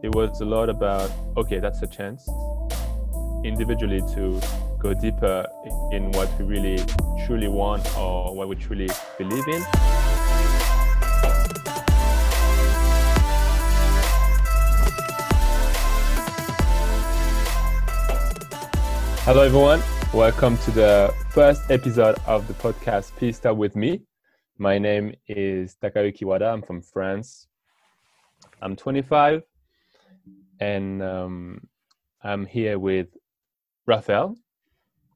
it was a lot about okay, that's a chance individually to go deeper in what we really truly want or what we truly believe in. Hello, everyone. Welcome to the first episode of the podcast Start with me. My name is Takayuki Wada. I'm from France. I'm 25 and um, I'm here with Rafael.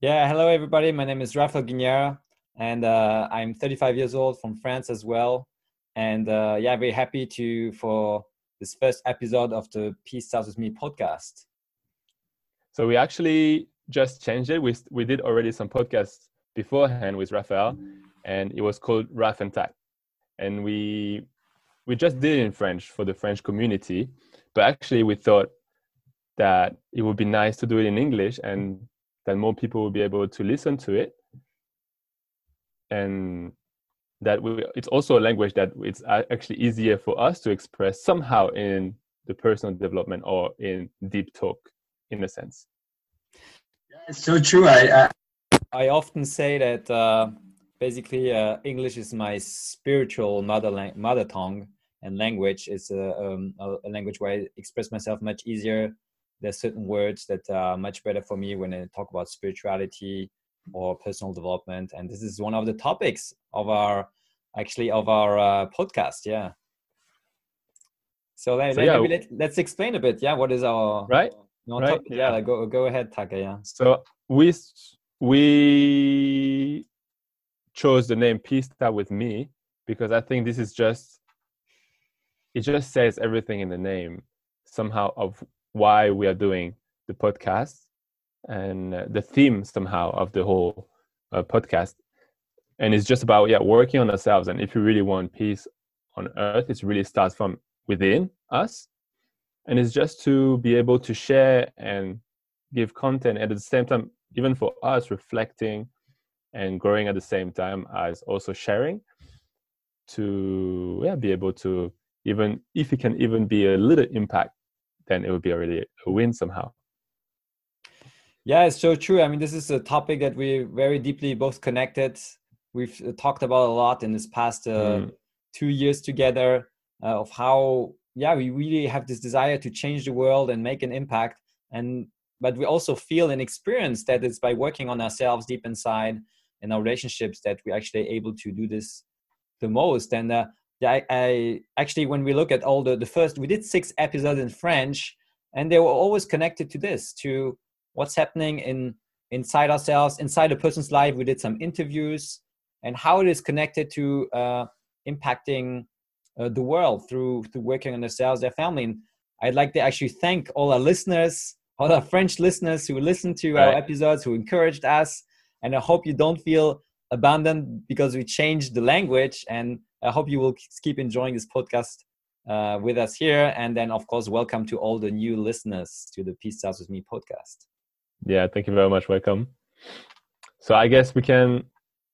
Yeah, hello everybody. My name is Rafael Guignard, and uh, I'm 35 years old from France as well. And uh, yeah, very happy to for this first episode of the Peace Starts with Me podcast. So we actually just changed it. We we did already some podcasts beforehand with Rafael, and it was called Raf and Tak, and we we just did it in French for the French community but actually we thought that it would be nice to do it in english and that more people would be able to listen to it. And that we, it's also a language that it's actually easier for us to express somehow in the personal development or in deep talk in a sense. Yeah, it's so true. I i, I often say that uh, basically uh, english is my spiritual mother lang- mother tongue and language is a, um, a, language where I express myself much easier. There's certain words that are much better for me when I talk about spirituality or personal development, and this is one of the topics of our actually of our uh, podcast. Yeah. So, let, so yeah. maybe let, us explain a bit. Yeah, what is our right? right. Topic? Yeah, yeah go go ahead, Taka. Yeah. So we we chose the name Peace Start with Me because I think this is just it just says everything in the name somehow of why we are doing the podcast and uh, the theme somehow of the whole uh, podcast. And it's just about yeah working on ourselves. And if you really want peace on earth it really starts from within us. And it's just to be able to share and give content and at the same time even for us reflecting and growing at the same time as also sharing to yeah be able to even if it can even be a little impact then it would be already a win somehow. Yeah it's so true. I mean this is a topic that we're very deeply both connected. We've uh, talked about a lot in this past uh, mm. two years together uh, of how yeah we really have this desire to change the world and make an impact. And but we also feel and experience that it's by working on ourselves deep inside in our relationships that we're actually able to do this the most. And uh, I, I, actually when we look at all the the first we did six episodes in French, and they were always connected to this to what's happening in inside ourselves, inside a person's life. We did some interviews and how it is connected to uh, impacting uh, the world through through working on themselves, their family. And I'd like to actually thank all our listeners, all our French listeners who listened to right. our episodes, who encouraged us. And I hope you don't feel abandoned because we changed the language and I hope you will keep enjoying this podcast uh, with us here. And then, of course, welcome to all the new listeners to the Peace Starts with Me podcast. Yeah, thank you very much. Welcome. So, I guess we can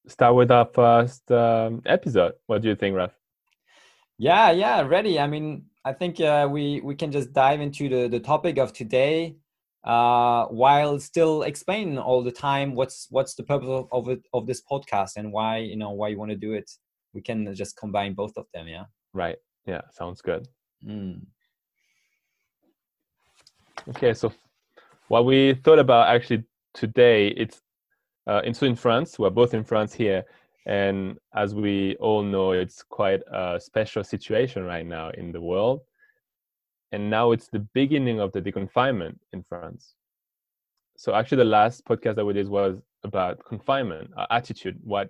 start with our first um, episode. What do you think, Raf? Yeah, yeah, ready. I mean, I think uh, we we can just dive into the the topic of today, uh, while still explaining all the time what's what's the purpose of, of it of this podcast and why you know why you want to do it we can just combine both of them yeah? Right yeah sounds good. Mm. okay so what we thought about actually today it's uh, in, so in france we're both in france here and as we all know it's quite a special situation right now in the world. And now it's the beginning of the deconfinement in france. So actually the last podcast that we did was about confinement our attitude what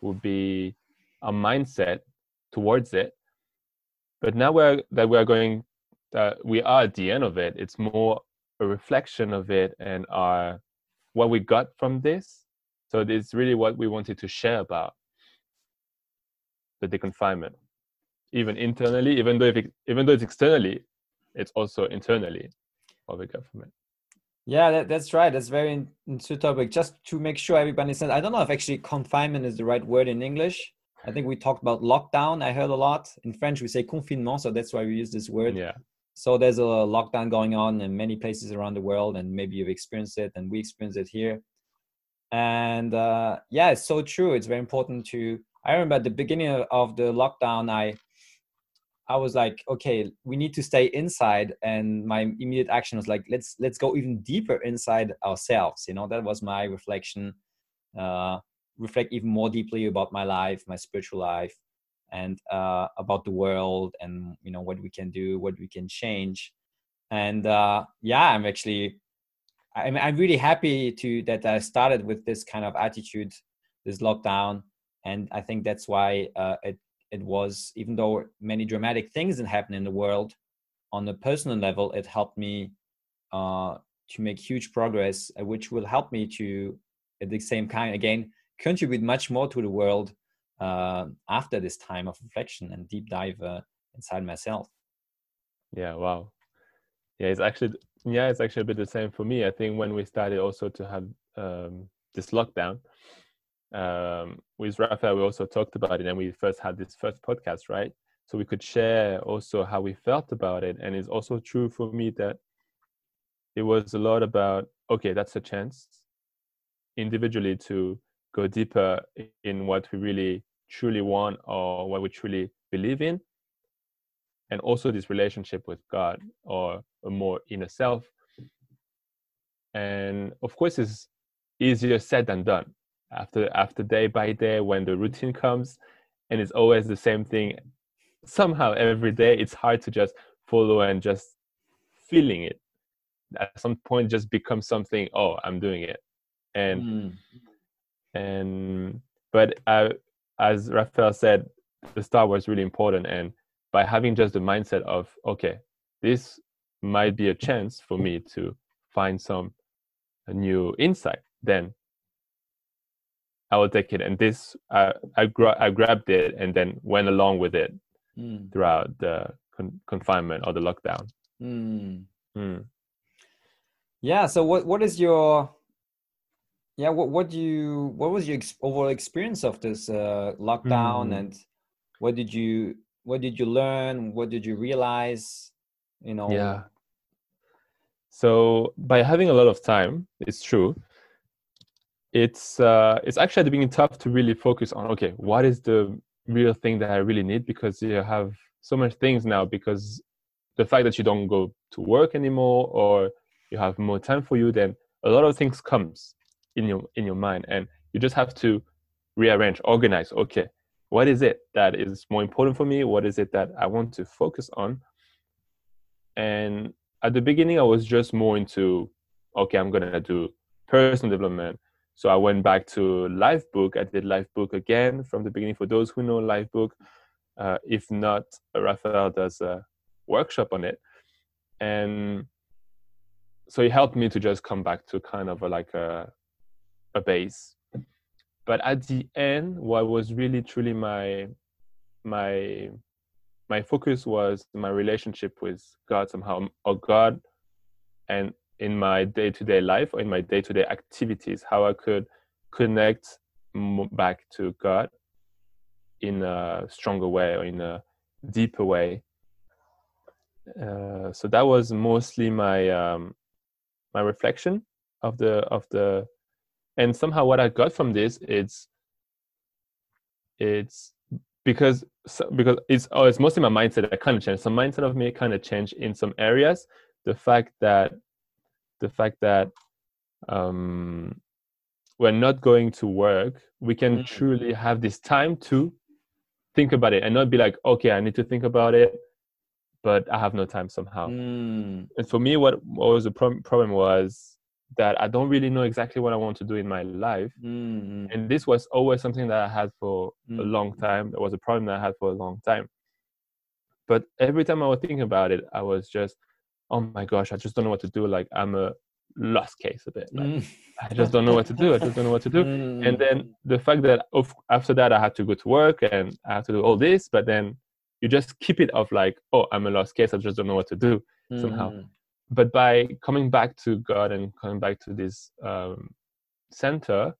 would be a mindset towards it. But now we're that we're going we are at the end of it it's more a reflection of it and our what we got from this. So it's really what we wanted to share about the deconfinement. Even internally even though if it, even though it's externally it's also internally got from it yeah that, that's right. That's very into topic. Just to make sure everybody understands i don't know if actually confinement is the right word in english I think we talked about lockdown. I heard a lot in French. We say confinement, so that's why we use this word. Yeah. so there's a lockdown going on in many places around the world and maybe you've experienced it and we experienced it here and uh, yeah it's so true it's very important to i remember at the beginning of the lockdown i i was like okay we need to stay inside and my immediate action was like let's let's go even deeper inside ourselves you know that was my reflection uh, reflect even more deeply about my life my spiritual life and uh, about the world and you know what we can do what we can change. And uh, yeah i'm actually I'm, I'm really happy to that i started with this kind of attitude this lockdown. And i think that's why uh, it it was even though many dramatic things didn't happen in the world on a personal level it helped me uh, to make huge progress uh, which will help me to at the same time again contribute much more to the world uh, after this time of reflection and deep dive uh, inside myself. Yeah, wow. Yeah, it's actually yeah, it's actually a bit the same for me. I think when we started also to have um, this lockdown um, with Raphael, we also talked about it, and we first had this first podcast, right? So we could share also how we felt about it, and it's also true for me that it was a lot about okay, that's a chance individually to go deeper in what we really truly want or what we truly believe in. And also this relationship with god or a more inner self. And of course it's easier said than done. After after day by day when the routine comes and it's always the same thing somehow every day it's hard to just follow and just feeling it. At some point just becomes something oh i'm doing it. And mm and but uh, as Raphael said, the start was really important, and by having just the mindset of okay, this might be a chance for me to find some new insight, then I will take it. And this, uh, I gra- I grabbed it and then went along with it mm. throughout the con- confinement or the lockdown. Mm. Mm. Yeah. So, what what is your yeah what what do you what was your ex- overall experience of this uh, lockdown mm. and what did you what did you learn? What did you realize you know? Yeah. So by having a lot of time it's true. It's uh it's actually at the beginning tough to really focus on okay what is the real thing that i really need? Because you have so much things now because the fact that you don't go to work anymore or you have more time for you then a lot of things comes in your in your mind and you just have to rearrange organize okay what is it that is more important for me? What is it that i want to focus on? And at the beginning i was just more into okay i'm gonna do personal development. So i went back to Lifebook i did Lifebook again from the beginning. For those who know Lifebook uh, if not raphael does a workshop on it. And so it helped me to just come back to kind of a, like a a base. But at the end what was really truly my my my focus was my relationship with god somehow or god and in my day-to-day life or in my day-to-day activities how i could connect back to god in a stronger way or in a deeper way. Uh, so that was mostly my um, my reflection of the of the and somehow what i got from this is it's because because it's oh it's mostly my mindset that kind of changed some mindset of me kind of changed in some areas the fact that the fact that um we're not going to work we can mm. truly have this time to think about it and not be like okay i need to think about it but i have no time somehow mm. and for me what, what was the pro- problem was that I don't really know exactly what I want to do in my life. Mm-hmm. And this was always something that I had for mm-hmm. a long time. It was a problem that I had for a long time. But every time I was thinking about it, I was just, oh my gosh, I just don't know what to do. Like I'm a lost case a bit. Like, mm. I just don't know what to do. I just don't know what to do. And then the fact that of, after that I had to go to work and I had to do all this, but then you just keep it of like, oh, I'm a lost case. I just don't know what to do somehow. Mm but by coming back to God and coming back to this um, center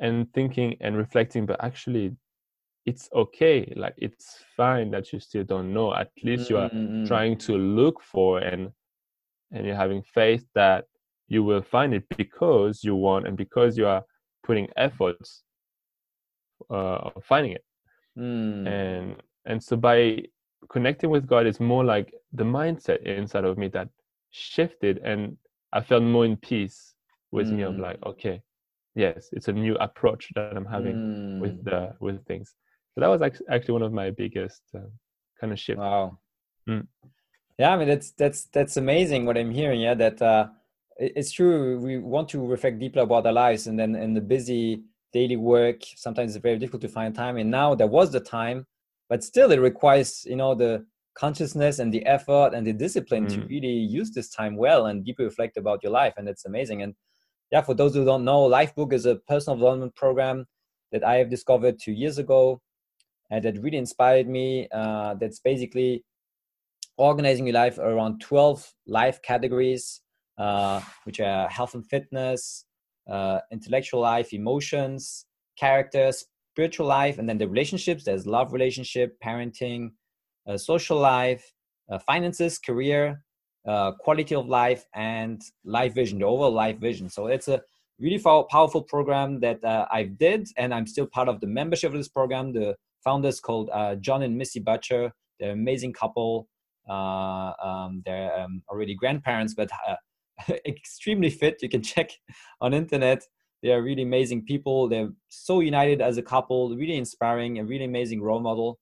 and thinking and reflecting, but actually, it's okay like it's fine that you still don't know at least you are Mm-mm. trying to look for and and you're having faith that you will find it because you want and because you are putting efforts uh, of finding it Mm. and and so by connecting with god it's more like the mindset inside of me that shifted and i felt more in peace with me of Mm. like okay yes it's a new approach that i'm having Mm. with the with things so that was actually one of my biggest uh, kind of shifts Wow. Mm. Yeah, I mean that's that's that's amazing what I'm hearing. Yeah, that uh, it's true. We want to reflect deeply about our lives, and then in the busy daily work, sometimes it's very difficult to find time. And now there was the time, but still, it requires you know the consciousness and the effort and the discipline to Mm. really use this time well and deeply reflect about your life. And it's amazing. And yeah, for those who don't know, Lifebook is a personal development program that I have discovered two years ago, and that really inspired me. Uh, that's basically organizing your life around 12 life categories, uh, which are health and fitness, uh, intellectual life, emotions, character, spiritual life, and then the relationships. There's love relationship, parenting, uh, social life, uh, finances, career, uh, quality of life, and life vision, the overall life vision. So it's a really pow- powerful program that uh, I did, and I'm still part of the membership of this program. The founders called uh, Jon and Missy Butcher. They're an amazing couple. Uh, um, they're um, already grandparents, but extremely fit. You can check on internet. They are really amazing people. They're so united as a couple, really inspiring, a really amazing role model.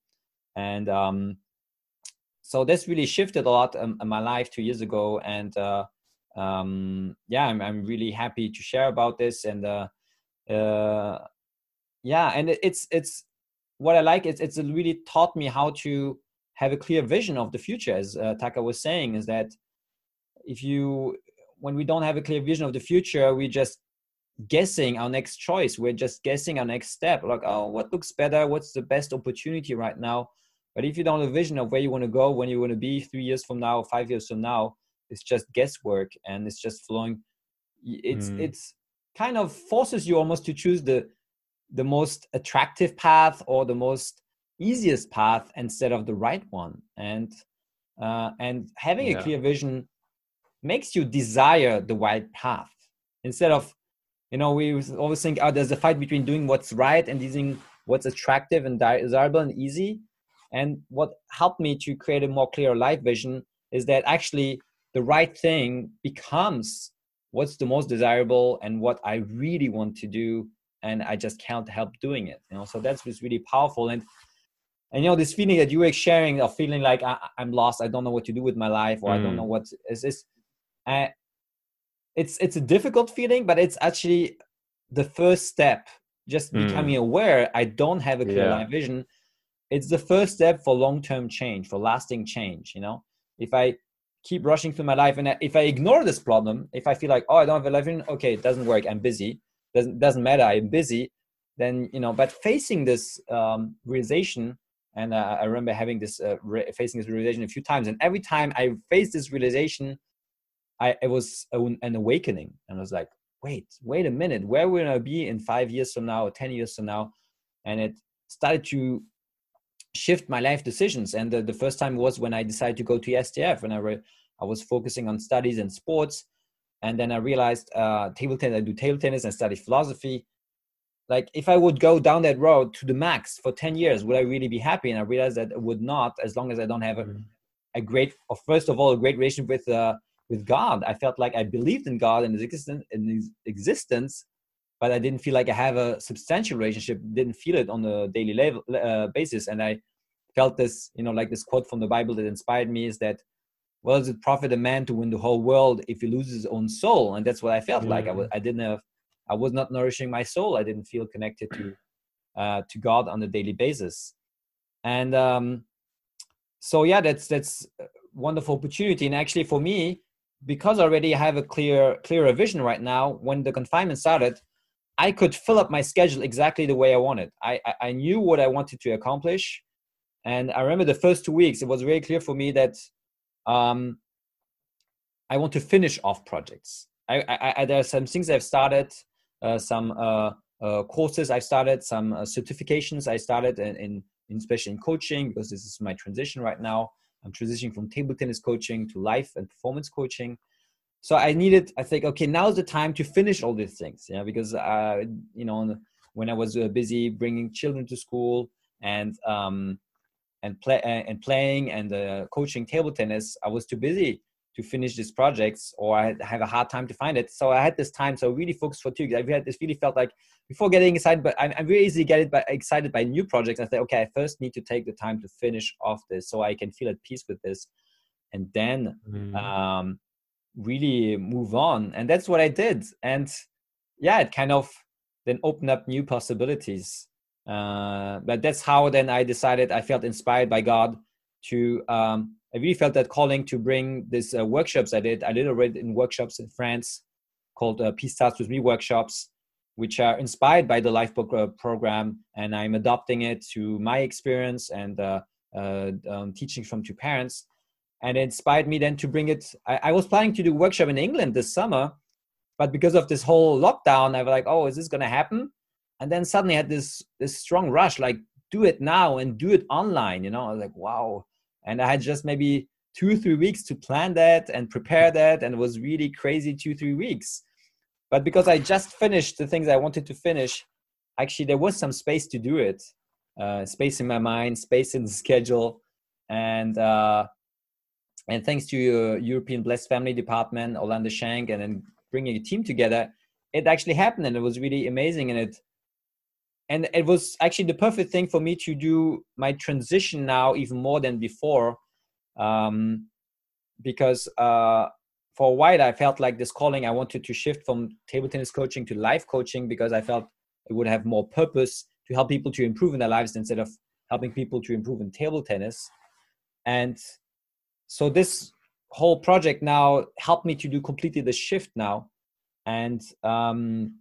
And um, so this really shifted a lot in, in my life two years ago. And uh, um, yeah, I'm, I'm really happy to share about this. And uh, uh, yeah, and it, it's it's what I like. It's it's really taught me how to have a clear vision of the future. As uh, Taka was saying, is that if you when we don't have a clear vision of the future, we just guessing our next choice. We're just guessing our next step. Like, oh, what looks better? What's the best opportunity right now? But if you don't have a vision of where you want to go, when you want to be three years from now, five years from now, it's just guesswork and it's just flowing. It's Mm. it's kind of forces you almost to choose the the most attractive path or the most easiest path instead of the right one. And uh, and having Yeah. a clear vision makes you desire the right path instead of you know we always think oh there's a fight between doing what's right and using what's attractive and desirable and easy and what helped me to create a more clear life vision is that actually the right thing becomes what's the most desirable and what i really want to do and i just can't help doing it you know so that's what's really powerful and and you know this feeling that you were sharing of feeling like I, i'm lost i don't know what to do with my life or i don't Mm. know what is this uh, it's it's a difficult feeling but it's actually the first step just Mm. becoming aware i don't have a clear Yeah. life vision it's the first step for long-term change for lasting change you know? If i keep rushing through my life and if i ignore this problem if i feel like oh i don't have a life vision okay it doesn't work i'm busy doesn't doesn't matter i'm busy then you know but facing this um, realization and uh, i remember having this uh, re- facing this realization a few times and every time i faced this realization i it was an awakening and i was like wait wait a minute where will i be in five years from now or 10 years from now? And it started to shift my life decisions. And the, the first time was when i decided to go to stf when i re- i was focusing on studies and sports. And then i realized uh, table tennis i do table tennis and study philosophy. Like if i would go down that road to the max for 10 years would i really be happy? And i realized that I would not as long as i don't have a, Mm. a great or first of all a great relationship with uh, with god. I felt like i believed in god and his existence in his existence but i didn't feel like i have a substantial relationship didn't feel it on a daily level uh, basis. And i felt this you know like this quote from the bible that inspired me is that well does it profit a man to win the whole world if he loses his own soul? And that's what i felt like. I was Mm. i didn't have i was not nourishing my soul. I didn't feel connected to uh, to god on a daily basis. And um so yeah that's that's a wonderful opportunity. And actually for me because I already i have a clear clearer vision right now when the confinement started i could fill up my schedule exactly the way i wanted i i, I knew what i wanted to accomplish and i remember the first two weeks it was very clear for me that um i want to finish off projects i i, I there are some things i've started uh, some uh uh, courses I've started, some uh, certifications I started, in, in, in especially in coaching because this is my transition right now. I'm transitioning from table tennis coaching to life and performance coaching. So I needed, I think, okay, now's the time to finish all these things, yeah, because uh, you know when I was uh, busy bringing children to school and um, and play and playing and uh, coaching table tennis, I was too busy to finish these projects or I have a hard time to find it. So I had this time, so really focused for two. I had this really felt like before getting excited, but I'm, I'm really easily get by, excited by new projects. I thought, okay, I first need to take the time to finish off this so I can feel at peace with this, and then mm. um, really move on. And that's what I did. And yeah, it kind of then opened up new possibilities. Uh, but that's how then I decided I felt inspired by God to um, I really felt that calling to bring these uh, workshops I did. I did already in workshops in France called uh, Peace Starts With Me workshops, which are inspired by the Lifebook uh, program. And I'm adopting it to my experience and uh, uh, um, teaching from two parents. And it inspired me then to bring it. I, I was planning to do workshop in England this summer, but because of this whole lockdown, I was like, oh, is this going to happen? And then suddenly I had this, this strong rush, like, do it now and do it online. You know, I was like, wow and i had just maybe two three weeks to plan that and prepare that and it was really crazy two three weeks but because i just finished the things i wanted to finish actually there was some space to do it uh, space in my mind space in the schedule and uh, and thanks to your european blessed family department orlando shank and then bringing a team together it actually happened and it was really amazing and it and it was actually the perfect thing for me to do my transition now even more than before um, because uh, for a while i felt like this calling i wanted to shift from table tennis coaching to life coaching because i felt it would have more purpose to help people to improve in their lives instead of helping people to improve in table tennis. And so this whole project now helped me to do completely the shift now and um,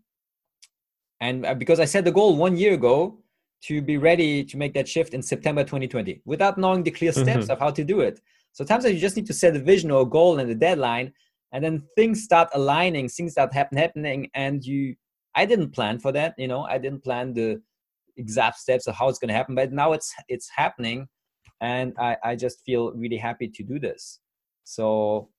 and uh, because I set the goal one year ago to be ready to make that shift in September 2020 without knowing the clear steps mm-hmm. of how to do it. So sometimes you just need to set a vision or a goal and a deadline, and then things start aligning, things start happen, happening, and you. I didn't plan for that, you know. I didn't plan the exact steps of how it's going to happen, but now it's it's happening, and I I just feel really happy to do this. So,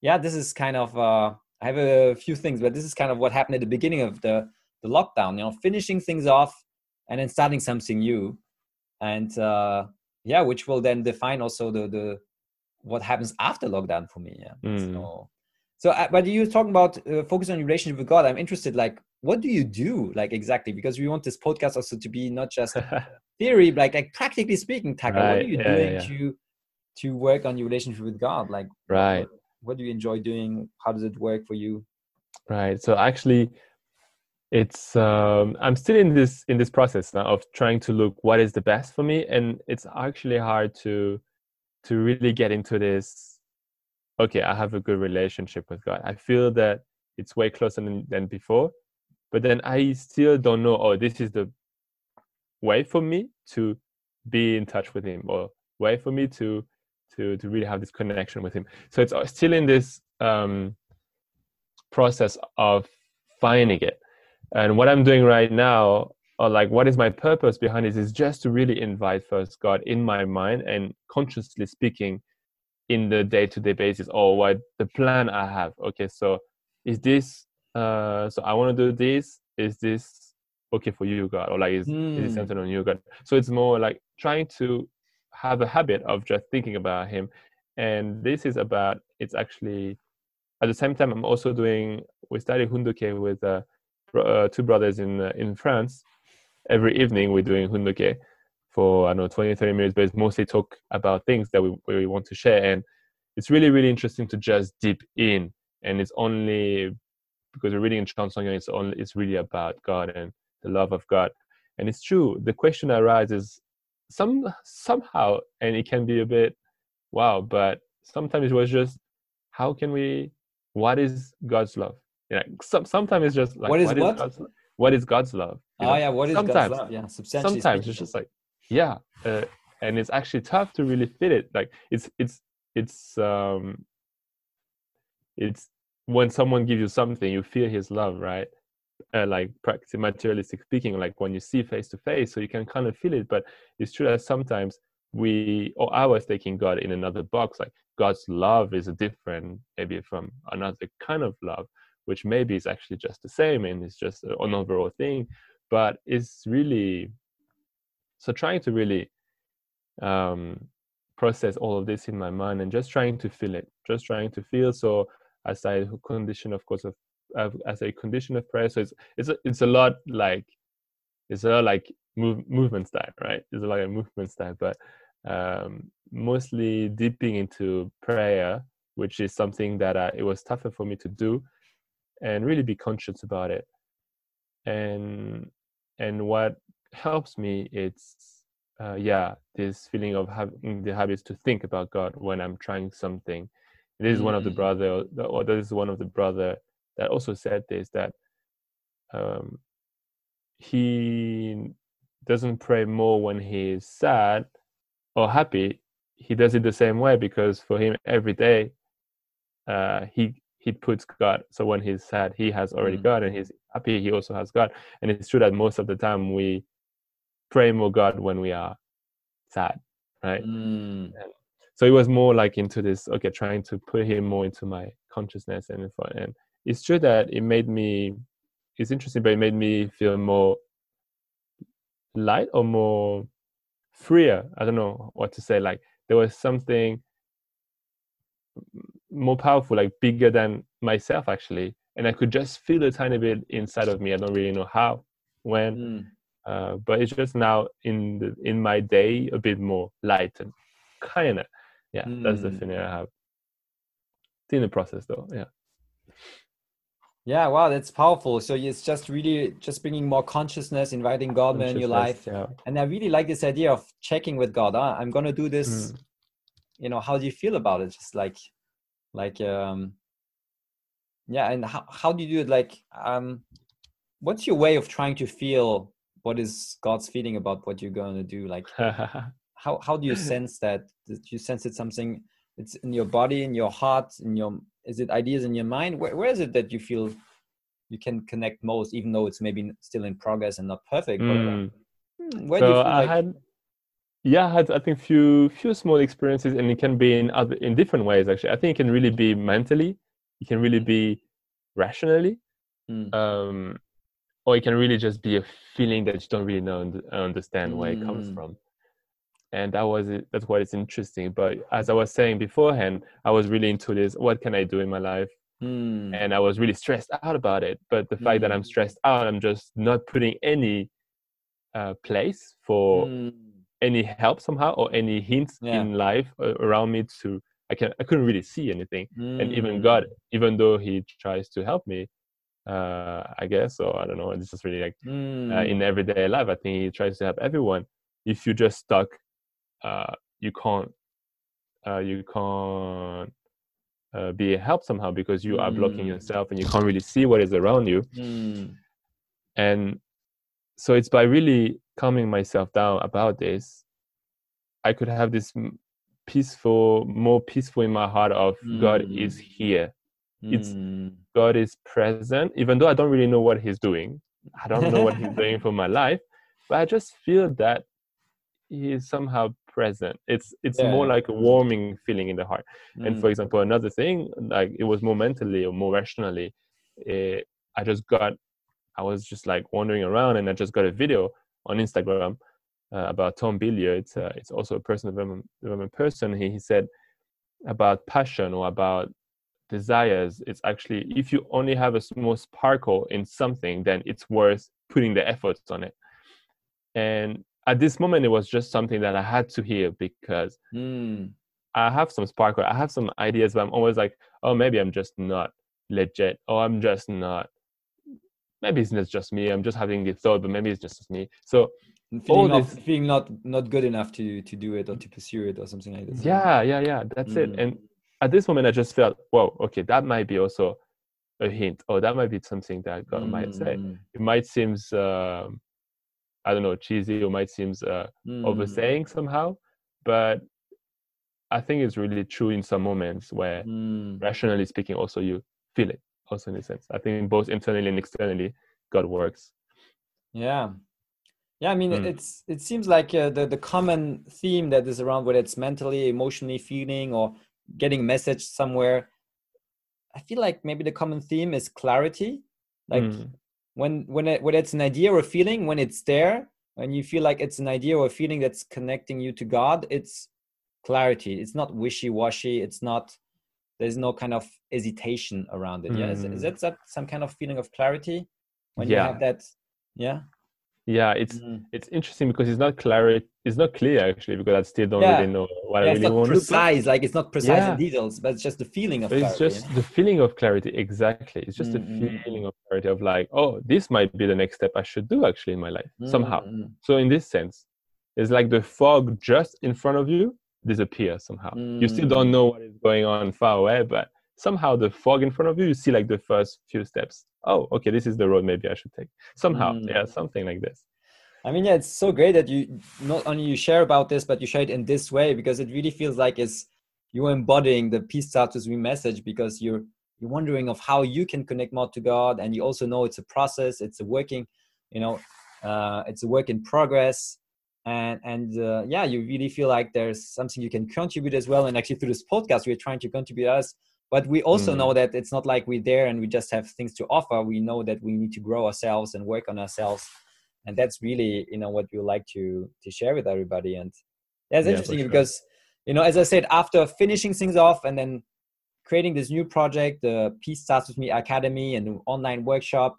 yeah, this is kind of. Uh, I have a few things, but this is kind of what happened at the beginning of the the lockdown you know finishing things off and then starting something new and uh yeah which will then define also the the what happens after lockdown for me yeah mm. so so uh, but you talking about uh, focus on your relationship with god i'm interested like what do you do like exactly because we want this podcast also to be not just theory like, like practically speaking Taka, right. what are you yeah, doing yeah. to to work on your relationship with god? Like right. what, what do you enjoy doing? How does it work for you? Right. So actually it's um, i'm still in this in this process now of trying to look what is the best for me and it's actually hard to to really get into this okay i have a good relationship with god. I feel that it's way closer than, than before but then i still don't know oh this is the way for me to be in touch with him or way for me to to to really have this connection with him. So it's uh, still in this um process of finding it. And what i'm doing right now or like what is my purpose behind this is just to really invite first god in my mind and consciously speaking in the day-to-day basis or what the plan i have. Okay so is this uh so i want to do this. Is this okay for you god or like is, mm. is hmm. centered on you god so it's more like trying to have a habit of just thinking about him and this is about it's actually at the same time i'm also doing we study hoondok with uh uh, two brothers in uh, in France. Every evening we're doing hoondok for I don't know 20 30 minutes, but it's mostly talk about things that we, we want to share. And it's really really interesting to just deep in. And it's only because we're reading in Cheon Seong Gyeong, it's only it's really about God and the love of God. And it's true. The question arises some somehow, and it can be a bit wow, but sometimes it was just how can we? What is God's love? Yeah, some, sometimes it's just like what is what? what? Is God's, what is God's love? You oh know? yeah, what is sometimes, God's love? Yeah, substantially. Sometimes speaking. it's just like yeah, uh, and it's actually tough to really fit it. Like it's it's it's um it's when someone gives you something, you feel His love, right? Uh, like practice materialistic speaking like when you see face to face so you can kind of feel it but it's true that sometimes we or i was taking god in another box like god's love is a different maybe from another kind of love which maybe is actually just the same and it's just an overall thing but it's really so trying to really um process all of this in my mind and just trying to feel it just trying to feel. So as a condition of course of uh, as a condition of prayer. So it's it's a, it's a lot like it's a lot like move, movement style right? It's a lot of movement style but um mostly dipping into prayer which is something that uh, it was tougher for me to do and really be conscious about it. And and what helps me it's uh, yeah this feeling of having the habits to think about god when i'm trying something. This is one of the mm. brother or this is one of the brother that also said this that um, he doesn't pray more when he's sad or happy he does it the same way because for him every day uh, he he puts god so when he's sad he has already mm. god and he's happy he also has god and it's true that most of the time we pray more god when we are sad right mm. so it was more like into this okay trying to put him more into my consciousness and and it's true that it made me it's interesting but it made me feel more light or more freer. I don't know what to say. Like there was something more powerful like bigger than myself actually. And i could just feel a tiny bit inside of me. I don't really know how when mm. uh, but it's just now in the in my day a bit more light and kind of yeah mm. that's the hmm. feeling i have. It's in the process though. Yeah yeah, wow, that's powerful. So it's just really just bringing more consciousness, inviting God in your life. Yeah. And I really like this idea of checking with God. Huh? I'm gonna do this. Mm. You know, how do you feel about it? Just like, like, um, yeah. And how how do you do it? Like, um, what's your way of trying to feel what is God's feeling about what you're gonna do? Like, how how do you sense that? Do you sense it something? It's in your body, in your heart, in your is it ideas in your mind where, where is it that you feel you can connect most even though it's maybe still in progress and not perfect mm. where so do you feel I like had yeah I had I think few few small experiences and it can be in other in different ways actually I think it can really be mentally it can really mm. be rationally mm. um or it can really just be a feeling that you don't really know understand where it comes mm. from and that was it that's what is interesting but as i was saying beforehand i was really into this what can i do in my life mm. and i was really stressed out about it but the mm. fact that i'm hmm. stressed out i'm just not putting any uh, place for mm. any help somehow or any hints yeah. in life around me to i can i couldn't really see anything and even hmm. god even though he tries to help me uh, i guess or i don't know it's just really like uh, hmm. in everyday life i think he tries to help everyone if you just stuck uh, you can't uh, you can't uh, be a help somehow because you are blocking mm. yourself and you can't really see what is around you mm. and so it's by really calming myself down about this i could have this peaceful more peaceful in my heart of mm. god is mm. here it's mm. god is present even though i don't really know what he's doing i don't know what he's doing for my life but i just feel that he is somehow present it's it's yeah. more like a warming feeling in the heart mm. and for mm. example another thing like it was more mentally or more rationally it, eh, i just got i was just like wandering around and i just got a video on instagram uh, about tom Bilyeu. it's uh, it's also a personal development, development person he, he said about passion or about desires it's actually if you only have a small sparkle in something then it's worth putting the efforts on it and at this moment it was just something that i had to hear because mm. i have some sparkle i have some ideas but i'm always like oh maybe i'm just not legit or i'm just not maybe it's not just me i'm just having the thought but maybe it's just me so feeling, all this, feeling not not good enough to to do it or to pursue it or something like that yeah yeah yeah that's mm. it and at this moment i just felt whoa okay that might be also a hint or that might be something that god mm. might say it might seems um, I don't know, cheesy or might seem uh, mm. oversaying somehow, but I think it's really true in some moments where, mm. rationally speaking, also you feel it, also in a sense. I think both internally and externally, God works. Yeah, yeah. I mean, mm. it's it seems like uh, the the common theme that is around whether it's mentally, emotionally feeling, or getting message somewhere. I feel like maybe the common theme is clarity. Like mm. When when it, when it's an idea or a feeling, when it's there, when you feel like it's an idea or a feeling that's connecting you to God, it's clarity. It's not wishy washy. It's not there's no kind of hesitation around it. Mm. Yeah, is, is, that some kind of feeling of clarity when yeah. you have that? Yeah. Yeah, it's mm. it's interesting because it's not clear. It's not clear actually because I still don't yeah. really know what yeah, I really it's not want. Precise, like it's not precise yeah. in details, but it's just the feeling of. But clarity, it's just the feeling of clarity. Exactly, it's just mm-hmm. the feeling of clarity of like, oh, this might be the next step I should do actually in my life mm-hmm. somehow. So in this sense, it's like the fog just in front of you disappears somehow. Mm. You still don't mm. know what is going on far away, but somehow the fog in front of you, you see like the first few steps. Oh, okay, this is the road maybe I should take. Somehow, mm. yeah, something like this. I mean, yeah, it's so great that you not only you share about this, but you share it in this way because it really feels like it's you're embodying the peace status we message because you're you're wondering of how you can connect more to God, and you also know it's a process, it's a working, you know, uh, it's a work in progress and and uh, yeah you really feel like there's something you can contribute as well and actually through this podcast we're trying to contribute us but we also mm. know that it's not like we're there and we just have things to offer we know that we need to grow ourselves and work on ourselves and that's really you know what we like to to share with everybody and that's yeah, interesting sure. because you know as i said after finishing things off and then creating this new project the peace starts with me academy and the online workshop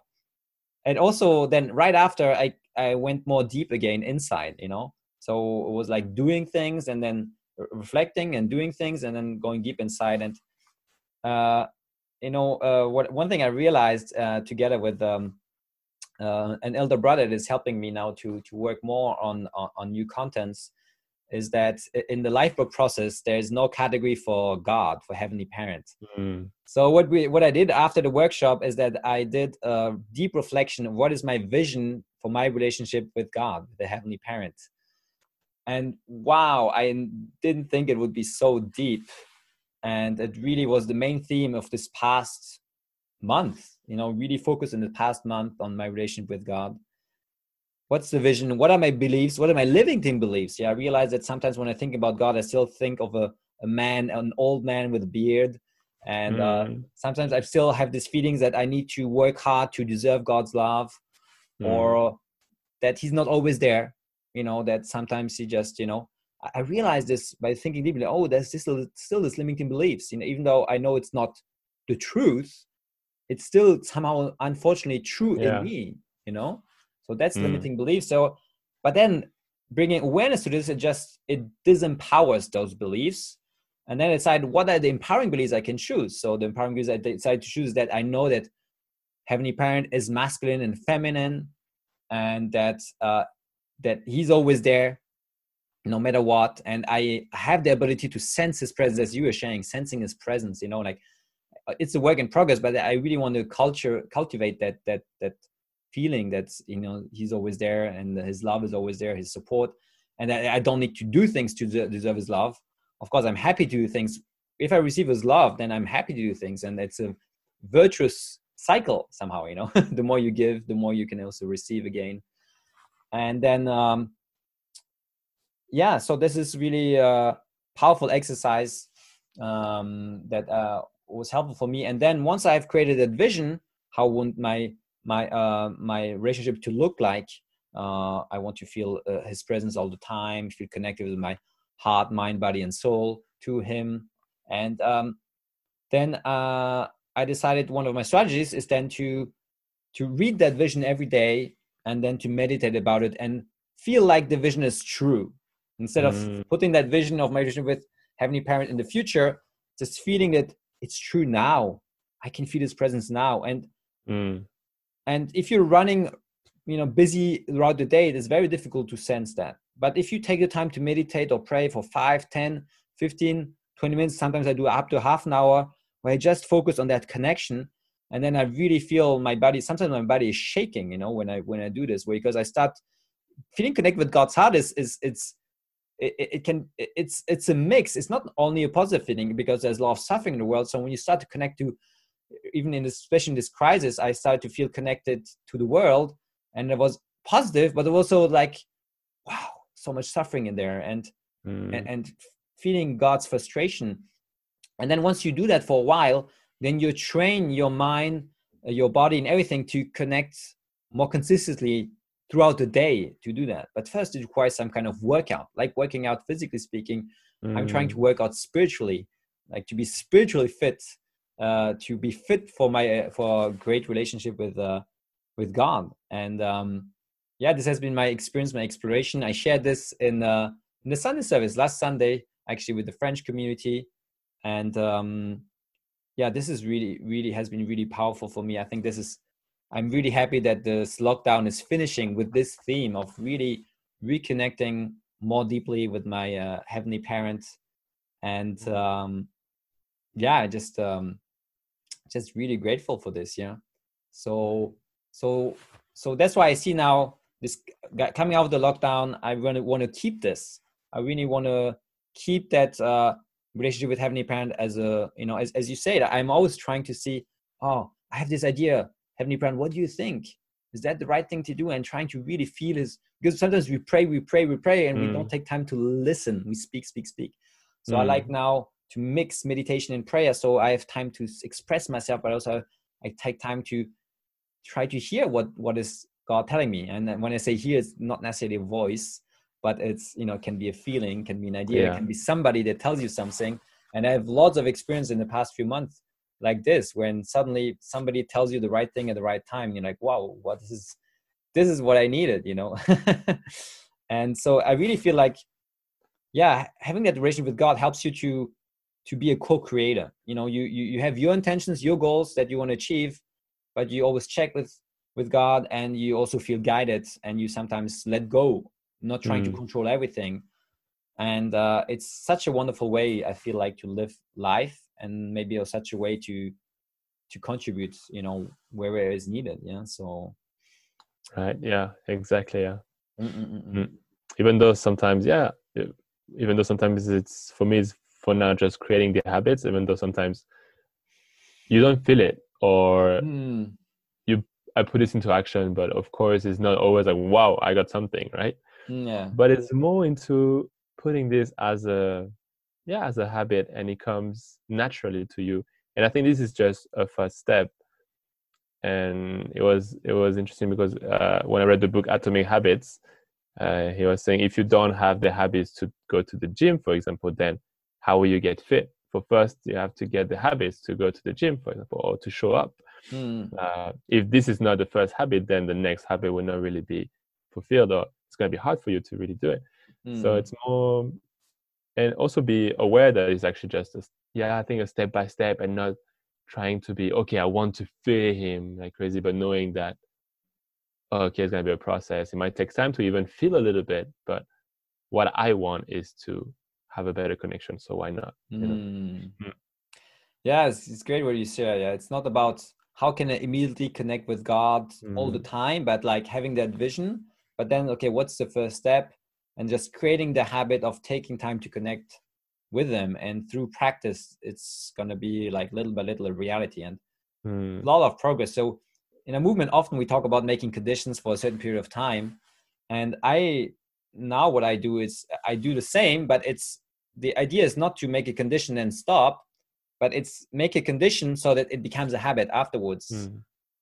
and also then right after i I went more deep again inside, you know. So it was like doing things and then reflecting and doing things and then going deep inside. And you know, uh, what one thing I realized uh, together with um, uh, an elder brother that is helping me now to to work more on on, on new contents is that in the Lifebook process there is no category for god for heavenly parent mm. so what we what i did after the workshop is that i did a deep reflection of what is my vision for my relationship with God, the Heavenly Parent. And wow, I didn't think it would be so deep. And it really was the main theme of this past month, you know, really focused in the past month on my relationship with God. What's the vision? What are my beliefs? What are my living thing beliefs? Yeah, I realize that sometimes when I think about God, I still think of a, a man, an old man with a beard. And mm. uh, hmm. sometimes I still have these feelings that I need to work hard to deserve God's love mm. or that he's not always there you know that sometimes he just you know i realized this by thinking deeply oh there's still still this limiting beliefs you know even though i know it's not the truth it's still somehow unfortunately true yeah. in me you know so that's mm. limiting beliefs so but then bringing awareness to this it just it disempowers those beliefs and then decide what are the empowering beliefs i can choose so the empowering beliefs i decide to choose is that i know that heavenly parent is masculine and feminine and that uh, that he's always there no matter what. And i have the ability to sense his presence as you were sharing sensing his presence you know like uh, it's a work in progress but i really want to culture cultivate that that that feeling that's you know he's always there and his love is always there his support. And i don't need to do things to deserve his love. Of course i'm happy to do things. If i receive his love then i'm happy to do things. And it's a virtuous cycle somehow you know. The more you give the more you can also receive again. And then um yeah so this is really a powerful exercise um that uh was helpful for me. And then once i've created that vision how want my my uh my relationship to look like? Uh i want to feel uh, his presence all the time feel connected with my heart mind body and soul to him. And um then uh I decided one of my strategies is then to to read that vision every day and then to meditate about it and feel like the vision is true instead of mm. putting that vision of my vision with heavenly parent in the future just feeling that it's true now i can feel his presence now and mm. and if you're running you know busy throughout the day it is very difficult to sense that but if you take the time to meditate or pray for 5 10 15 20 minutes sometimes i do up to half an hour where I just focus on that connection. And then I really feel my body, sometimes my body is shaking, you know, when I, when I do this, because I start feeling connected with God's heart is, is it's, it, it can, it's, it's a mix. It's not only a positive feeling because there's a lot of suffering in the world. So when you start to connect to even in this especially in this crisis i started to feel connected to the world and it was positive but it was also like wow so much suffering in there and mm. and, and feeling god's frustration and then once you do that for a while then you train your mind uh, your body and everything to connect more consistently throughout the day to do that. But first it requires some kind of workout like working out physically speaking. Mm. i'm trying to mm. work out spiritually like to be spiritually fit uh, to be fit for my uh, for a great relationship with uh, with god. And um, yeah this has been my experience my exploration. I shared this in uh, in the sunday service last sunday actually with the french community. And um, yeah this is really really has been really powerful for me. I think this is i'm really happy that this lockdown is finishing with this theme of really reconnecting more deeply with my uh, heavenly parents. And mm-hmm. um, yeah i just um, just really grateful for this yeah. So so so that's why i see now this coming out of the lockdown i really want to keep this. I really want to keep that uh, relationship with heavenly parent as a you know as, as you said i'm always trying to see oh i have this idea heavenly parent what do you think? Is that the right thing to do? And trying to really feel is because sometimes we pray we pray we pray and mm. we don't take time to listen. We speak speak speak. So mm. i like now to mix meditation and prayer. So i have time to express myself but also i take time to try to hear what what is god telling me. And when i say hear it's not necessarily a voice but it's you know can be a feeling can be an idea yeah. it can be somebody that tells you something. And i have lots of experience in the past few months like this when suddenly somebody tells you the right thing at the right time you're like wow what is this this is what i needed you know? And so i really feel like yeah having that relation with god helps you to to be a co-creator. You know you you, you have your intentions your goals that you want to achieve but you always check with with god and you also feel guided and you sometimes let go not trying mm. to control everything. And uh, it's such a wonderful way i feel like to live life and maybe such a way to to contribute you know wherever is needed yeah so. Right yeah exactly yeah. Mm, mm, mm, mm. even though sometimes yeah even though sometimes it's for me it's for now just creating the habits even though sometimes you don't feel it or mm. you i put this into action but of course it's not always like wow i got something right? Yeah. But it's more into putting this as a yeah as a habit and it comes naturally to you and i think this is just a first step and it was it was interesting because uh, when i read the book atomic habits uh, he was saying if you don't have the habits to go to the gym for example then how will you get fit for first you have to get the habits to go to the gym for example or to show up mm. uh, if this is not the first habit then the next habit will not really be fulfilled or it's going to be hard for you to really do it. Mm. So it's more, and also be aware that it's actually just a, yeah, I think a step by step and not trying to be okay. I want to fear him like crazy, but knowing that okay, it's going to be a process. It might take time to even feel a little bit, but what I want is to have a better connection. So why not? Mm. Mm. Yeah, it's, it's great what you say. Yeah, it's not about how can I immediately connect with God mm. all the mm. time, but like having that vision but then okay what's the first step and just creating the habit of taking time to connect with them and through practice it's going to be like little by little a reality and mm. a lot of progress so in a movement often we talk about making conditions for a certain period of time and i now what i do is i do the same but it's the idea is not to make a condition and stop but it's make a condition so that it becomes a habit afterwards mm.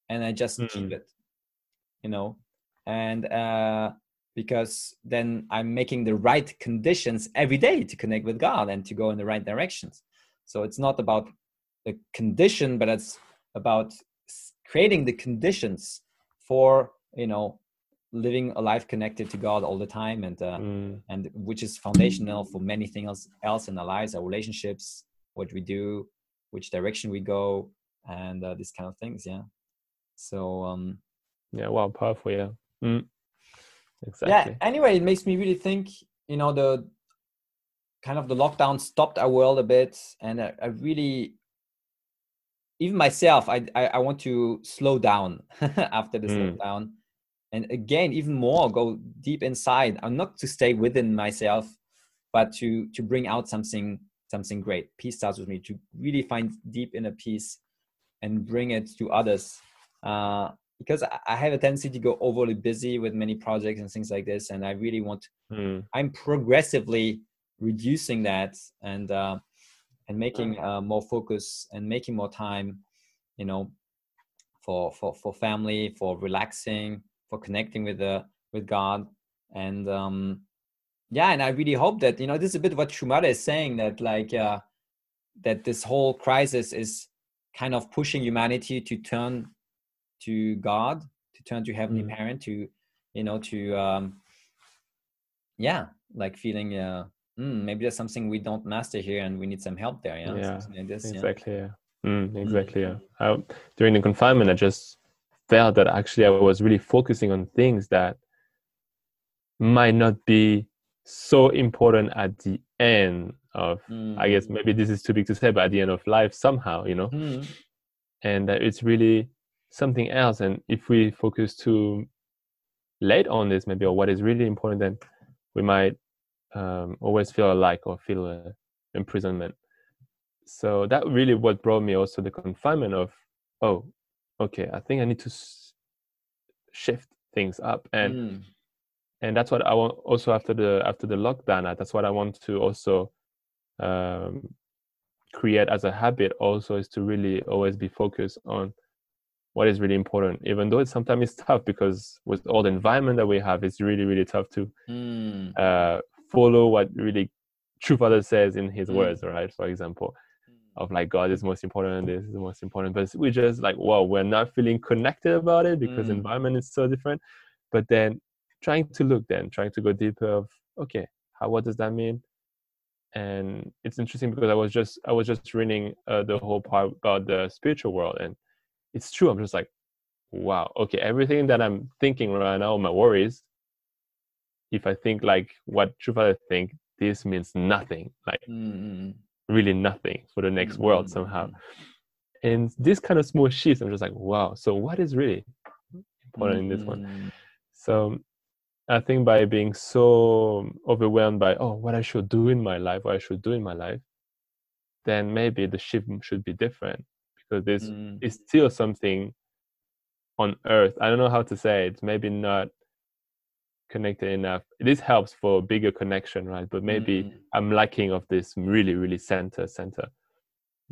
and i just mm. keep it you know and uh, because then i'm making the right conditions every day to connect with god and to go in the right directions so it's not about the condition but it's about creating the conditions for you know living a life connected to god all the time and uh, mm. and which is foundational for many things else in our lives our relationships what we do which direction we go and uh, these kind of things yeah so um yeah wow powerful yeah Mm. Exactly. Yeah. Anyway, it makes me really think. You know, the kind of the lockdown stopped our world a bit, and I, I really, even myself, I, I, I want to slow down after this mm. lockdown, and again, even more go deep inside. I'm not to stay within myself, but to to bring out something something great. Peace starts with me to really find deep inner peace and bring it to others uh, because I have a tendency to go overly busy with many projects and things like this, and I really want. Mm. I'm progressively reducing that and uh, and making uh, more focus and making more time, you know, for for for family, for relaxing, for connecting with the with God, and um, yeah, and I really hope that you know this is a bit what Shumara is saying that like uh, that this whole crisis is kind of pushing humanity to turn to God, to turn to Heavenly mm. Parent, to you know, to um, yeah, like feeling uh, mm, maybe there's something we don't master here, and we need some help there. Yeah, yeah, like this, exactly. Yeah, yeah. Mm, exactly. Mm. Yeah. I, during the confinement, I just felt that actually I was really focusing on things that might not be so important at the end of mm. i guess mm. maybe this is too big to say but at the end of life somehow you know mm. and uh, it's really something else and if we focus too late on this maybe or what is really important then we might um, always feel alike or feel uh, imprisonment so that really what brought me also the confinement of oh okay i think i need to s- shift things up and mm. and that's what i want also after the after the lockdown that's what i want to also um, create as a habit also is to really always be focused on what is really important even though it's sometimes it's tough because with all the environment that we have it's really really tough to mm. uh, follow what really true father says in his mm. words right for example mm. of like god is most important and this is the most important but we just like well we're not feeling connected about it because mm. environment is so different but then trying to look then trying to go deeper of okay how what does that mean and it's interesting because i was just i was just reading uh, the whole part about the spiritual world and it's true. I'm just like, wow, okay, everything that I'm thinking right now, my worries, if I think like what True Father think, this means nothing, like mm-hmm. really nothing for the next mm-hmm. world somehow. And this kind of small shifts, I'm just like, wow, so what is really important mm-hmm. in this one? So I think by being so overwhelmed by, oh, what I should do in my life, what I should do in my life, then maybe the shift should be different because this mm. is still something on earth i don't know how to say it maybe not connected enough this helps for bigger connection right but maybe mm. i'm lacking of this really really center center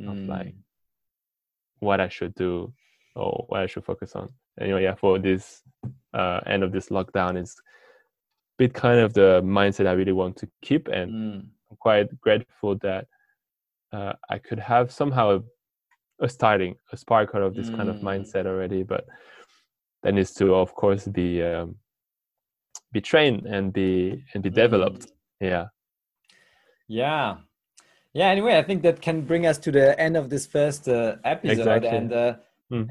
mm. of like what i should do or what i should focus on anyway yeah for this uh end of this lockdown is bit kind of the mindset i really want to keep and mm. i'm quite grateful that uh, i could have somehow a starting a spark out of this mm. kind of mm. mindset already but that needs to of course be um, be trained and be and be developed mm. yeah yeah yeah anyway i think that can bring us to the end of this first uh, episode exactly. and uh, mm.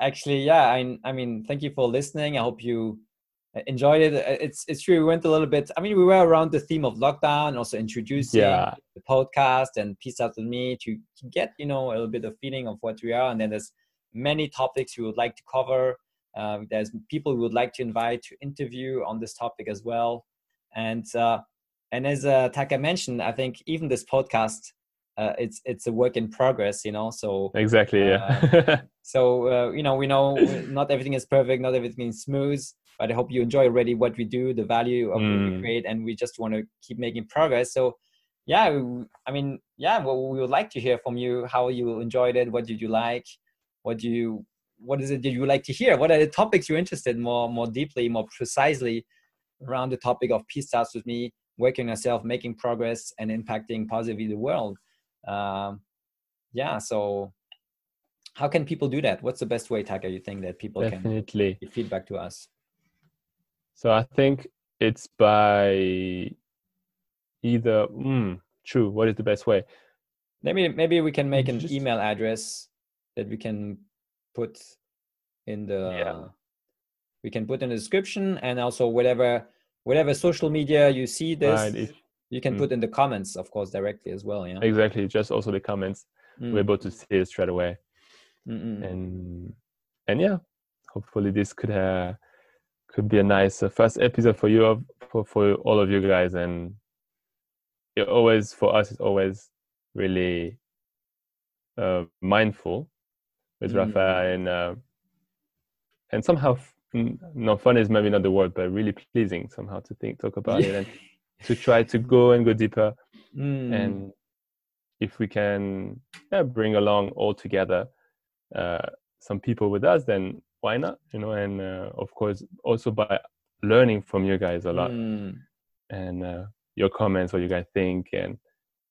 actually yeah I, I mean thank you for listening i hope you enjoyed it. Uh, it's it's true. We went a little bit. I mean, we were around the theme of lockdown, also introducing yeah. the podcast and Peace Out with Me to, get you know a little bit of feeling of what we are. And then there's many topics we would like to cover. Uh, there's people we would like to invite to interview on this topic as well. And uh, and as uh, Taka mentioned, I think even this podcast. Uh, it's it's a work in progress, you know. So exactly, yeah. uh, so uh, you know, we know not everything is perfect, not everything is smooth, but I hope you enjoy already what we do, the value of mm. what we create, and we just want to keep making progress. So, yeah, I mean, yeah, well, we would like to hear from you how you enjoyed it. What did you like? What do you what is it did you like to hear? What are the topics you're interested in more more deeply, more precisely around the topic of peace starts with me, working yourself, making progress, and impacting positively the world. Um, yeah, so how can people do that? What's the best way, Taka, you think that people Definitely. can give feedback to us? So I think it's by either mm, true. What is the best way? Maybe maybe we can make an Just, email address that we can put in the yeah. we can put in the description and also whatever whatever social media you see this right, if, you can mm. put in the comments of course directly as well yeah exactly just also the comments mm. we're able to see it straight away Mm-mm. and and yeah hopefully this could uh, could be a nice uh, first episode for you for for all of you guys and it always for us it's always really uh, mindful with mm. Rafa and uh, and somehow no fun is maybe not the word, but really pleasing somehow to think talk about it and to try to go and go deeper mm. and if we can yeah, bring along all together uh, some people with us, then why not? You know, and uh, of course also by learning from you guys a lot mm. and uh, your comments, what you guys think, and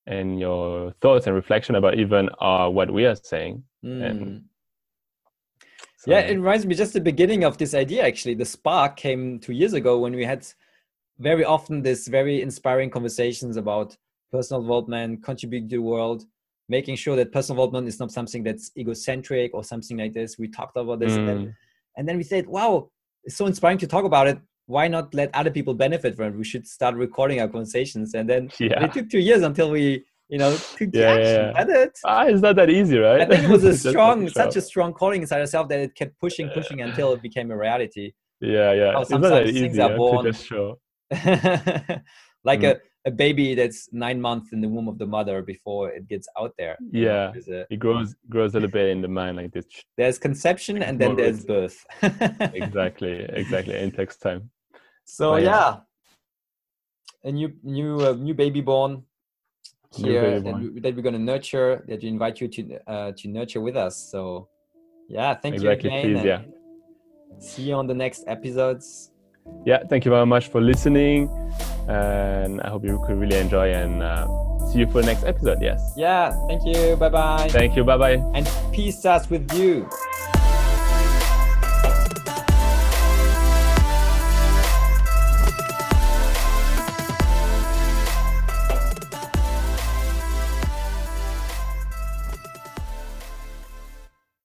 and your thoughts and reflection about even uh, what we are saying. Mm. And so, yeah, it reminds me just the beginning of this idea. Actually, the spark came two years ago when we had very often this very inspiring conversations about personal development, contributing to the world, making sure that personal development is not something that's egocentric or something like this. We talked about this, mm. and, then, mm. And then we said, "Wow, it's so inspiring to talk about it. Why not let other people benefit from it? We should start recording our conversations." And then yeah. it took two years until we, you know, took yeah, action. Yeah, yeah. It. Ah, it's not that easy, right? I think it was a strong, such a strong calling inside ourselves that it kept pushing, pushing until it became a reality. Yeah, yeah. it's not that easy are born. like mm. a a baby that's nine months in the womb of the mother before it gets out there. Yeah, a, it grows grows a little bit in the mind like this. There's conception and then there's birth. exactly, exactly. It takes time. So yeah. yeah. a new new uh, new baby born here that. We, that, we're gonna nurture. That we invite you to uh, to nurture with us. So yeah, thank exactly, you again. Please, yeah. See you on the next episodes yeah, thank you very much for listening. And I hope you could really enjoy and uh, see you for the next episode. Yes. Yeah. Thank you. Bye bye. Thank you. Bye bye. And peace starts with you.